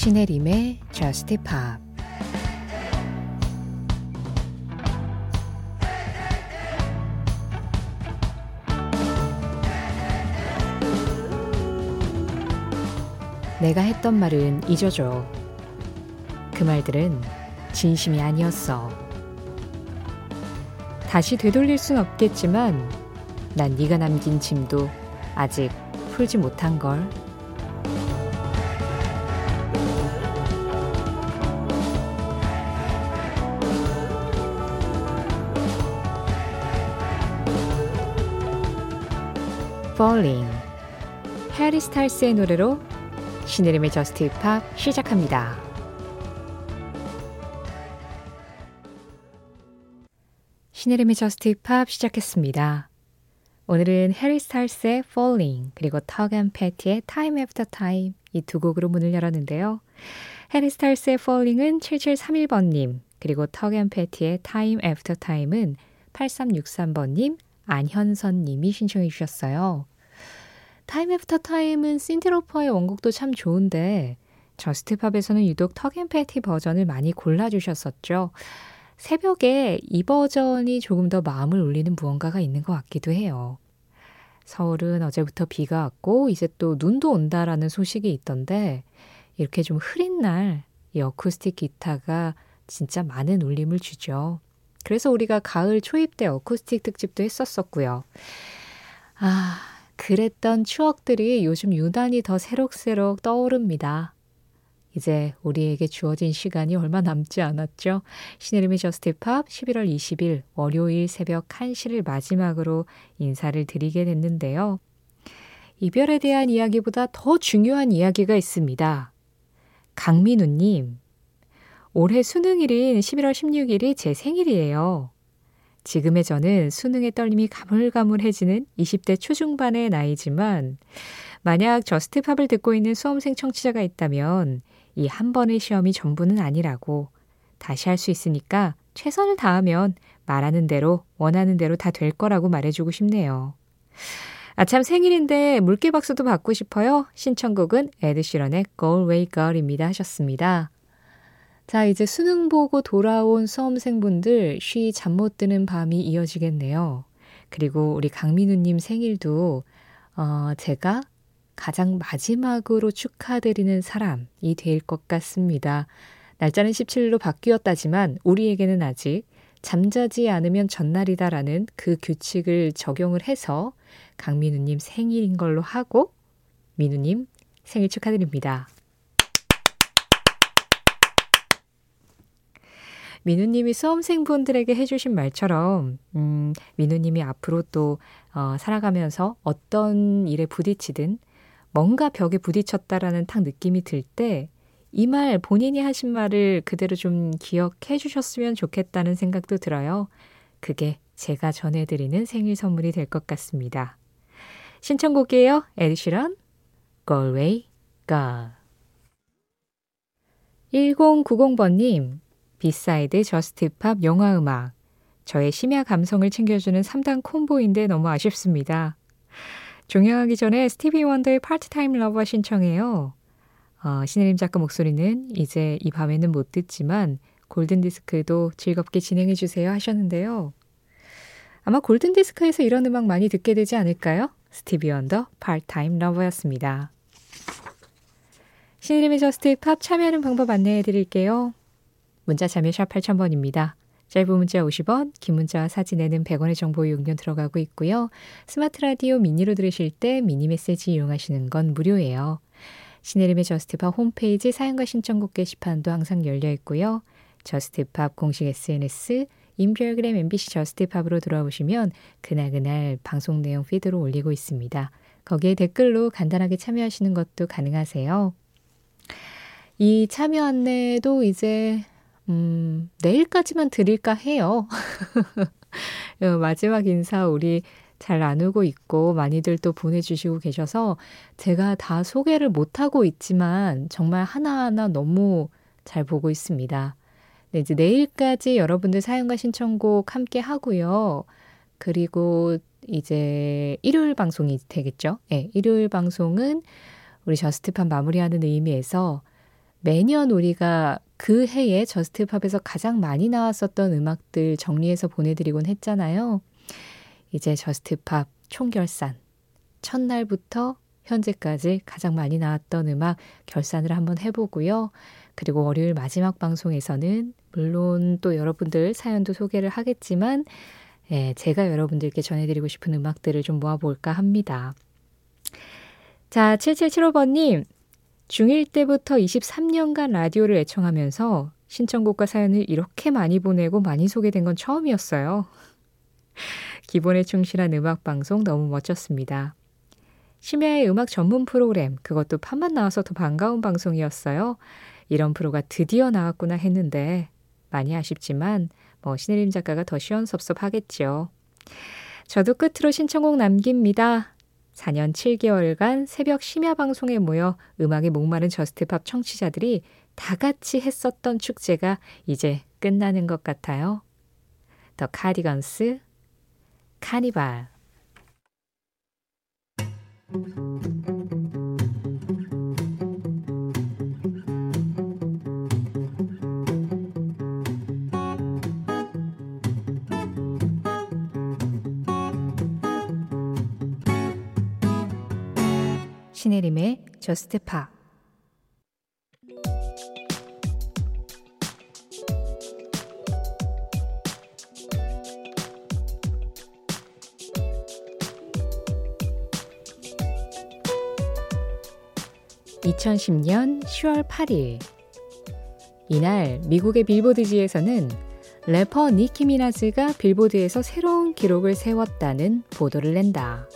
신혜림의 Just Pop 내가 했던 말은 잊어줘. 그 말들은 진심이 아니었어. 다시 되돌릴 순 없겠지만 난 네가 남긴 짐도 아직 풀지 못한 걸. Falling 해리 스타일스의 노래로 신혜림의 저스트 힙합 시작합니다. 신혜림의 Just Pop 시작했습니다. 오늘은 해리 스타일스의 Falling 그리고 턱앤 패티의 Time After Time 이 두 곡으로 문을 열었는데요. 해리 스타일스의 Falling은 7731번님 그리고 턱앤 패티의 Time After Time은 8363번님 안현선님이 신청해 주셨어요. Time After Time은 신디로퍼의 원곡도 참 좋은데 Just Pop에서는 유독 턱앤패티 버전을 많이 골라주셨었죠. 새벽에 이 버전이 조금 더 마음을 울리는 무언가가 있는 것 같기도 해요. 서울은 어제부터 비가 왔고 이제 또 눈도 온다라는 소식이 있던데 이렇게 좀 흐린 날 이 어쿠스틱 기타가 진짜 많은 울림을 주죠. 그래서 우리가 가을 초입 때 어쿠스틱 특집도 했었었고요. 아, 그랬던 추억들이 요즘 유난히 더 새록새록 떠오릅니다. 이제 우리에게 주어진 시간이 얼마 남지 않았죠. 신혜림의 Just Pop 11월 20일 월요일 새벽 1시를 마지막으로 인사를 드리게 됐는데요. 이별에 대한 이야기보다 더 중요한 이야기가 있습니다. 강민우님, 올해 수능일인 11월 16일이 제 생일이에요. 지금의 저는 수능의 떨림이 가물가물해지는 20대 초중반의 나이지만 만약 저스트 팝을 듣고 있는 수험생 청취자가 있다면 이 한 번의 시험이 전부는 아니라고 다시 할 수 있으니까 최선을 다하면 말하는 대로 원하는 대로 다 될 거라고 말해주고 싶네요. 아참 생일인데 물개 박수도 받고 싶어요. 신청곡은 에드시런의 Galway Girl입니다 하셨습니다. 자, 이제 수능 보고 돌아온 수험생분들 쉬 잠 못 드는 밤이 이어지겠네요. 그리고 우리 강민우님 생일도, 어, 제가 가장 마지막으로 축하드리는 사람이 될 것 같습니다. 날짜는 17일로 바뀌었다지만 우리에게는 아직 잠자지 않으면 전날이다라는 그 규칙을 적용을 해서 강민우님 생일인 걸로 하고 민우님 생일 축하드립니다. 민우님이 수험생분들에게 해주신 말처럼, 음, 민우님이 앞으로 또, 어, 살아가면서 어떤 일에 부딪히든 뭔가 벽에 부딪혔다라는 탁 느낌이 들 때, 이 말, 본인이 하신 말을 그대로 좀 기억해 주셨으면 좋겠다는 생각도 들어요. 그게 제가 전해드리는 생일 선물이 될 것 같습니다. 신청곡이에요. 에디시런, Galway, Girl. 1090번님, B-side Just Pop 영화 음악. 저의 심야 감성을 챙겨주는 3단 콤보인데 너무 아쉽습니다. 종영하기 전에 스티비 원더의 Part-Time Lover 신청해요. 어, 신혜림 작가 목소리는 이제 이 밤에는 못 듣지만 골든디스크도 즐겁게 진행해주세요 하셨는데요. 아마 골든디스크에서 이런 음악 많이 듣게 되지 않을까요? 스티비 원더 Part-Time Lover였습니다. 신혜림의 Just Pop 참여하는 방법 안내해 드릴게요. 문자 참여 샵 8000번입니다. 짧은 문자 50원, 긴 문자와 사진에는 100원의 정보 이용료 들어가고 있고요. 스마트 라디오 미니로 들으실 때 미니 메시지 이용하시는 건 무료예요. 신혜림의 Just Pop 홈페이지 사연과 신청곡 게시판도 항상 열려 있고요. Just Pop 공식 SNS, 인별그램 MBC Just Pop으로 들어오시면 그날그날 방송 내용 feed로 올리고 있습니다. 거기에 댓글로 간단하게 참여하시는 것도 가능하세요. 이 참여 안내도 이제 음, 내일까지만 드릴까 해요. 어, 마지막 인사 우리 잘 나누고 있고 많이들 또 보내주시고 계셔서 제가 다 소개를 못하고 있지만 정말 하나하나 너무 잘 보고 있습니다. 네, 이제 내일까지 여러분들 사연과 신청곡 함께 하고요. 그리고 이제 일요일 방송이 되겠죠? 네, 일요일 방송은 우리 Just Pop 마무리하는 의미에서 매년 우리가 그 해에 Just Pop에서 가장 많이 나왔었던 음악들 정리해서 보내드리곤 했잖아요. 이제 Just Pop 총결산. 첫날부터 현재까지 가장 많이 나왔던 음악 결산을 한번 해보고요. 그리고 월요일 마지막 방송에서는 물론 또 여러분들 사연도 소개를 하겠지만 예, 제가 여러분들께 전해드리고 싶은 음악들을 좀 모아볼까 합니다. 자, 7775번님. 중1 때부터 23년간 라디오를 애청하면서 신청곡과 사연을 이렇게 많이 보내고 많이 소개된 건 처음이었어요. 기본에 충실한 음악 방송 너무 멋졌습니다. 심야의 음악 전문 프로그램, 그것도 판만 나와서 더 반가운 방송이었어요. 이런 프로가 드디어 나왔구나 했는데, 많이 아쉽지만, 뭐, 신혜림 작가가 더 시원섭섭하겠죠. 저도 끝으로 신청곡 남깁니다. 4년 7개월간 새벽 심야 방송에 모여 음악에 목마른 Just Pop 청취자들이 다 같이 했었던 축제가 이제 끝나는 것 같아요. 더 카디건스, 카니발. 신혜림의 Just Pop (2010년 10월 8일) 이날 미국의 빌보드지에서는 래퍼 니키 미나즈가 빌보드에서 새로운 기록을 세웠다는 보도를 낸다.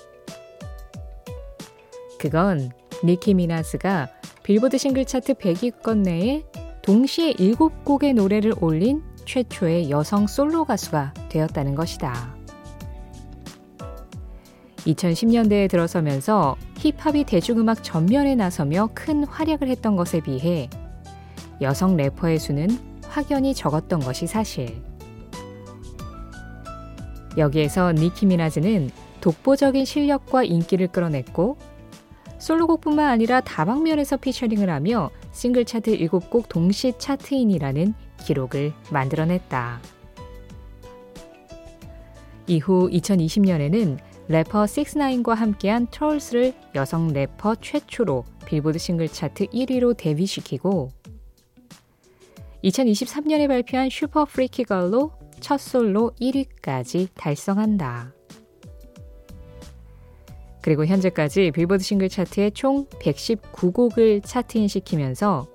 그건 니키 미나스가 빌보드 싱글 차트 100위권 내에 동시에 7곡의 노래를 올린 최초의 여성 솔로 가수가 되었다는 것이다. 2010년대에 들어서면서 힙합이 대중음악 전면에 나서며 큰 활약을 했던 것에 비해 여성 래퍼의 수는 확연히 적었던 것이 사실. 여기에서 니키 미나즈는 독보적인 실력과 인기를 끌어냈고 솔로곡뿐만 아니라 다방면에서 피처링을 하며 싱글 차트 7곡 동시 차트인이라는 기록을 만들어냈다. 이후 2020년에는 래퍼 6ix9ine과 함께한 Trollz를 여성 래퍼 최초로 빌보드 싱글 차트 1위로 데뷔시키고 2023년에 발표한 Super Freaky Girl로 첫 솔로 1위까지 달성한다. 그리고 현재까지 빌보드 싱글 차트에 총 119곡을 차트인시키면서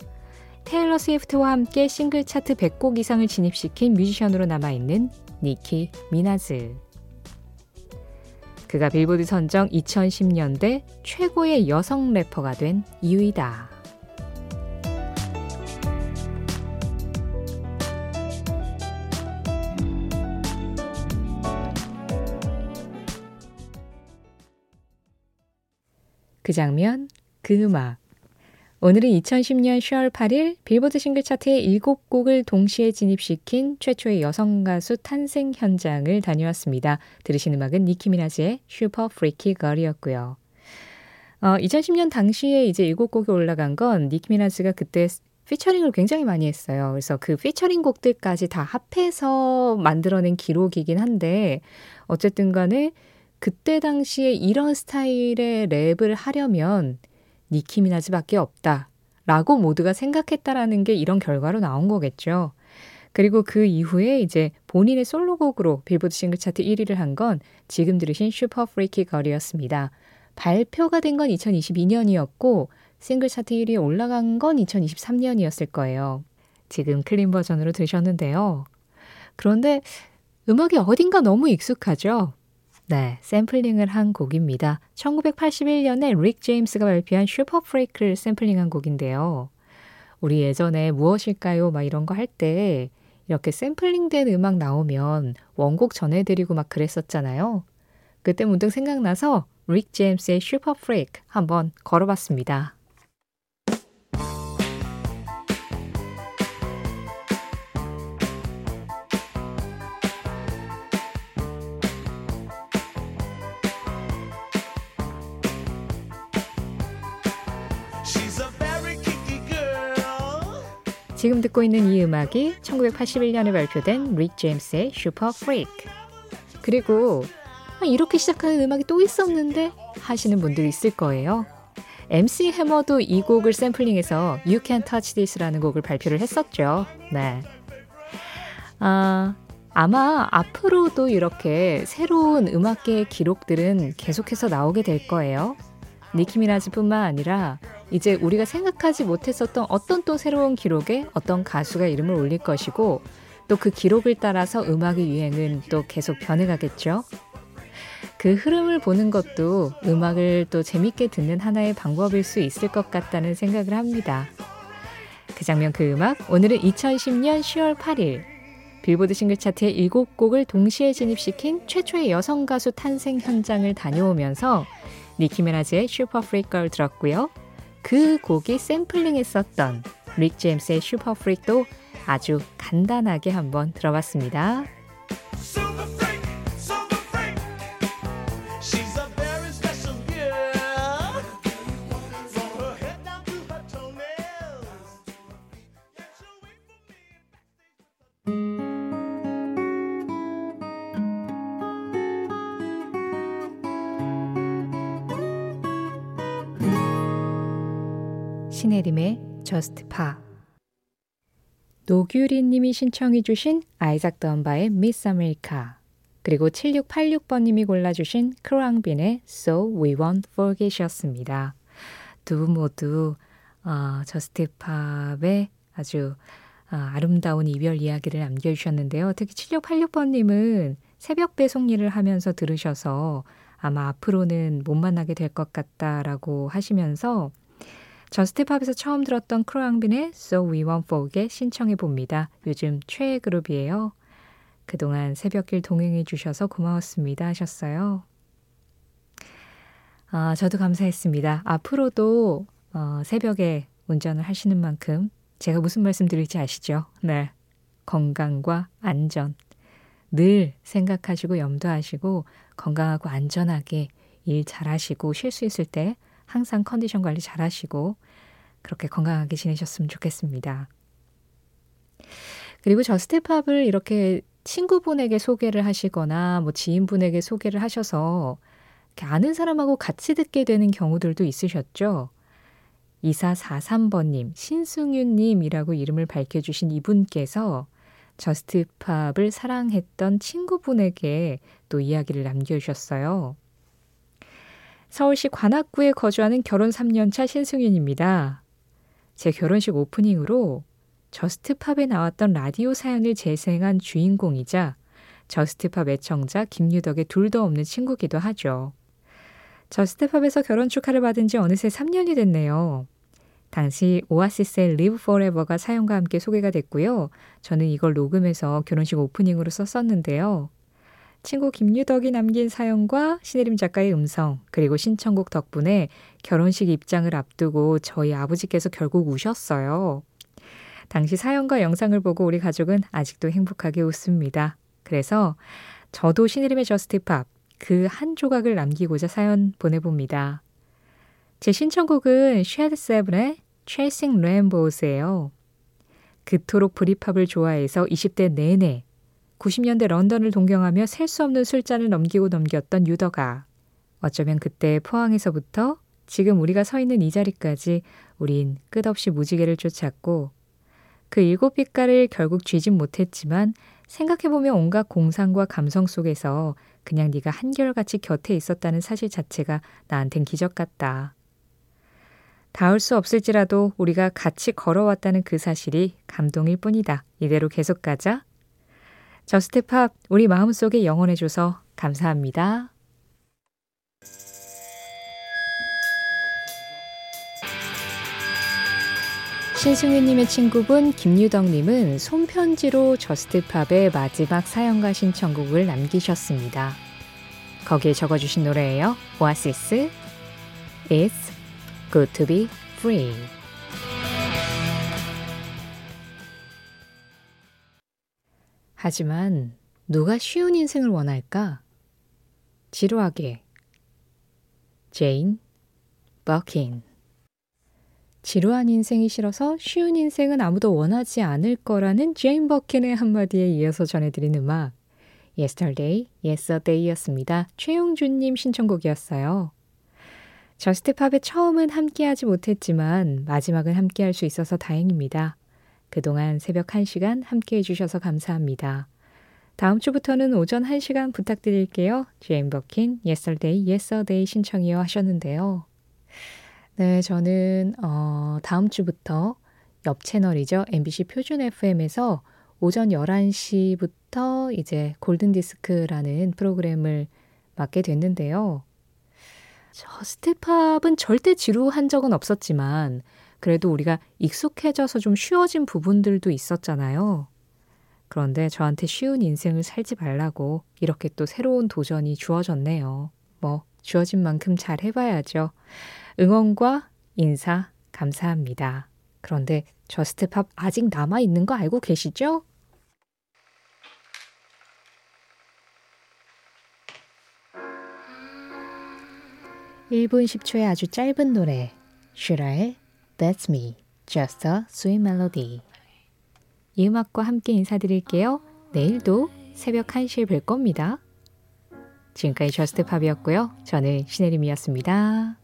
테일러 스위프트와 함께 싱글 차트 100곡 이상을 진입시킨 뮤지션으로 남아있는 니키 미나즈. 그가 빌보드 선정 2010년대 최고의 여성 래퍼가 된 이유이다. 그 장면, 그 음악. 오늘은 2010년 10월 8일 빌보드 싱글 차트에 7곡을 동시에 진입시킨 최초의 여성 가수 탄생 현장을 다녀왔습니다. 들으신 음악은 니키 미나즈의 Super Freaky Girl이었고요. 어, 2010년 당시에 이제 7곡이 올라간 건 니키 미나즈가 그때 피처링을 굉장히 많이 했어요. 그래서 그 피처링 곡들까지 다 합해서 만들어낸 기록이긴 한데 어쨌든 간에 그때 당시에 이런 스타일의 랩을 하려면 니키 미나즈밖에 없다. 라고 모두가 생각했다라는 게 이런 결과로 나온 거겠죠. 그리고 그 이후에 이제 본인의 솔로곡으로 빌보드 싱글 차트 1위를 한 건 지금 들으신 Super Freaky Girl이었습니다. 발표가 된 건 2022년이었고 싱글 차트 1위에 올라간 건 2023년이었을 거예요. 지금 clean 버전으로 들으셨는데요. 그런데 음악이 어딘가 너무 익숙하죠? 네, 샘플링을 한 곡입니다. 1981년에 릭 제임스가 발표한 Super Freak를 샘플링한 곡인데요. 우리 예전에 무엇일까요? 막 이런 거 할 때 이렇게 샘플링된 음악 나오면 원곡 전해드리고 막 그랬었잖아요. 그때 문득 생각나서 릭 제임스의 Super Freak 한번 걸어봤습니다. 지금 듣고 있는 이 음악이 1981년에 발표된 릭 제임스의 Super Freak. 그리고 아, 이렇게 시작하는 음악이 또 있었는데 하시는 분들 있을 거예요. MC 해머도 이 곡을 샘플링해서 You Can Touch This라는 곡을 발표를 했었죠. 네. 아, 아마 앞으로도 이렇게 새로운 음악계의 기록들은 계속해서 나오게 될 거예요. 니키 미나즈뿐만 아니라 이제 우리가 생각하지 못했었던 어떤 또 새로운 기록에 어떤 가수가 이름을 올릴 것이고 또 그 기록을 따라서 음악의 유행은 또 계속 변해가겠죠. 그 흐름을 보는 것도 음악을 또 재밌게 듣는 하나의 방법일 수 있을 것 같다는 생각을 합니다. 그 장면 그 음악 오늘은 2010년 10월 8일 빌보드 싱글 차트에 7곡을 동시에 진입시킨 최초의 여성 가수 탄생 현장을 다녀오면서 니키 미나즈의 Super Freak를 들었고요. 그 곡이 샘플링했었던 릭 제임스의 Super Freak도 아주 간단하게 한번 들어봤습니다. 신혜림의 Just Pop 노규리 님이 신청해 주신 아이작 던바의 Miss America 그리고 7686번 님이 골라주신 크랑빈의 So We Won't Forget이었습니다. 두 모두 어, Just Pop의 아주 어, 아름다운 이별 이야기를 남겨주셨는데요. 특히 7686번 님은 새벽 배송 일을 하면서 들으셔서 아마 앞으로는 못 만나게 될 것 같다라고 하시면서 저스트팝에서 처음 들었던 크로앙빈의 So We Won't Forget 신청해 봅니다. 요즘 최애 그룹이에요. 그동안 새벽길 동행해 주셔서 고마웠습니다 하셨어요. 아, 저도 감사했습니다. 앞으로도 어, 새벽에 운전을 하시는 만큼 제가 무슨 말씀 드릴지 아시죠? 네. 건강과 안전 늘 생각하시고 염두하시고 건강하고 안전하게 일 잘하시고 쉴 수 있을 때 항상 컨디션 관리 잘 하시고 그렇게 건강하게 지내셨으면 좋겠습니다. 그리고 저 스텝팝을 이렇게 친구분에게 소개를 하시거나 뭐 지인분에게 소개를 하셔서 아는 사람하고 같이 듣게 되는 경우들도 있으셨죠. 2443번님, 신승윤님이라고 이름을 밝혀주신 이분께서 저스트팝을 사랑했던 친구분에게 또 이야기를 남겨주셨어요. 서울시 관악구에 거주하는 결혼 3년차 신승윤입니다. 제 결혼식 오프닝으로 Just Pop에 나왔던 라디오 사연을 재생한 주인공이자 Just Pop 애청자 김유덕의 둘도 없는 친구기도 하죠. Just Pop에서 결혼 축하를 받은 지 어느새 3년이 됐네요. 당시 오아시스의 Live Forever가 사연과 함께 소개가 됐고요. 저는 이걸 녹음해서 결혼식 오프닝으로 썼었는데요. 친구 김유덕이 남긴 사연과 신혜림 작가의 음성, 그리고 신청곡 덕분에 결혼식 입장을 앞두고 저희 아버지께서 결국 우셨어요. 당시 사연과 영상을 보고 우리 가족은 아직도 행복하게 웃습니다. 그래서 저도 신혜림의 저스티팝 그 한 조각을 남기고자 사연 보내봅니다. 제 신청곡은 쉐드 세븐의 Chasing Rainbows예요. 그토록 브리팝을 좋아해서 20대 내내 90년대 런던을 동경하며 셀 수 없는 술잔을 넘기고 넘겼던 유더가 어쩌면 그때 포항에서부터 지금 우리가 서 있는 이 자리까지 우린 끝없이 무지개를 쫓았고 그 일곱 빛깔을 결국 쥐진 못했지만 생각해보면 온갖 공상과 감성 속에서 그냥 네가 한결같이 곁에 있었다는 사실 자체가 나한텐 기적 같다. 닿을 수 없을지라도 우리가 같이 걸어왔다는 그 사실이 감동일 뿐이다. 이대로 계속 가자. Just Pop 우리 마음속에 영원해줘서 감사합니다. 신승윤님의 친구분 김유덕님은 손편지로 Just Pop의 마지막 사연과 신청곡을 남기셨습니다. 거기에 적어주신 노래예요. 오아시스 It's Good to be Free 하지만 누가 쉬운 인생을 원할까? 지루하게. 제인 버킨 지루한 인생이 싫어서 쉬운 인생은 아무도 원하지 않을 거라는 제인 버킨의 한마디에 이어서 전해드린 음악 Yesterday Yes a Day였습니다. 최용준님 신청곡이었어요. Just Pop의 처음은 함께하지 못했지만 마지막은 함께할 수 있어서 다행입니다. 그동안 새벽 1시간 함께 해 주셔서 감사합니다. 다음 주부터는 오전 1시간 부탁드릴게요. 제인 버킨, Yesterday Yes a Day 신청이요 하셨는데요. 네, 저는 어, 다음 주부터 옆 채널이죠. MBC 표준 FM에서 오전 11시부터 이제 골든 디스크라는 프로그램을 맡게 됐는데요. 저 스텝팝은 절대 지루한 적은 없었지만 그래도 우리가 익숙해져서 좀 쉬워진 부분들도 있었잖아요. 그런데 저한테 쉬운 인생을 살지 말라고 이렇게 또 새로운 도전이 주어졌네요. 뭐 주어진 만큼 잘 해봐야죠. 응원과 인사 감사합니다. 그런데 Just Pop 아직 남아 있는 거 알고 계시죠? 1분 10초의 아주 짧은 노래 슈라의 That's Me, Just a Sweet Melody 이 음악과 함께 인사드릴게요. 내일도 새벽 1시에 뵐 겁니다. 지금까지 Just Pop이었고요. 저는 신혜림이었습니다.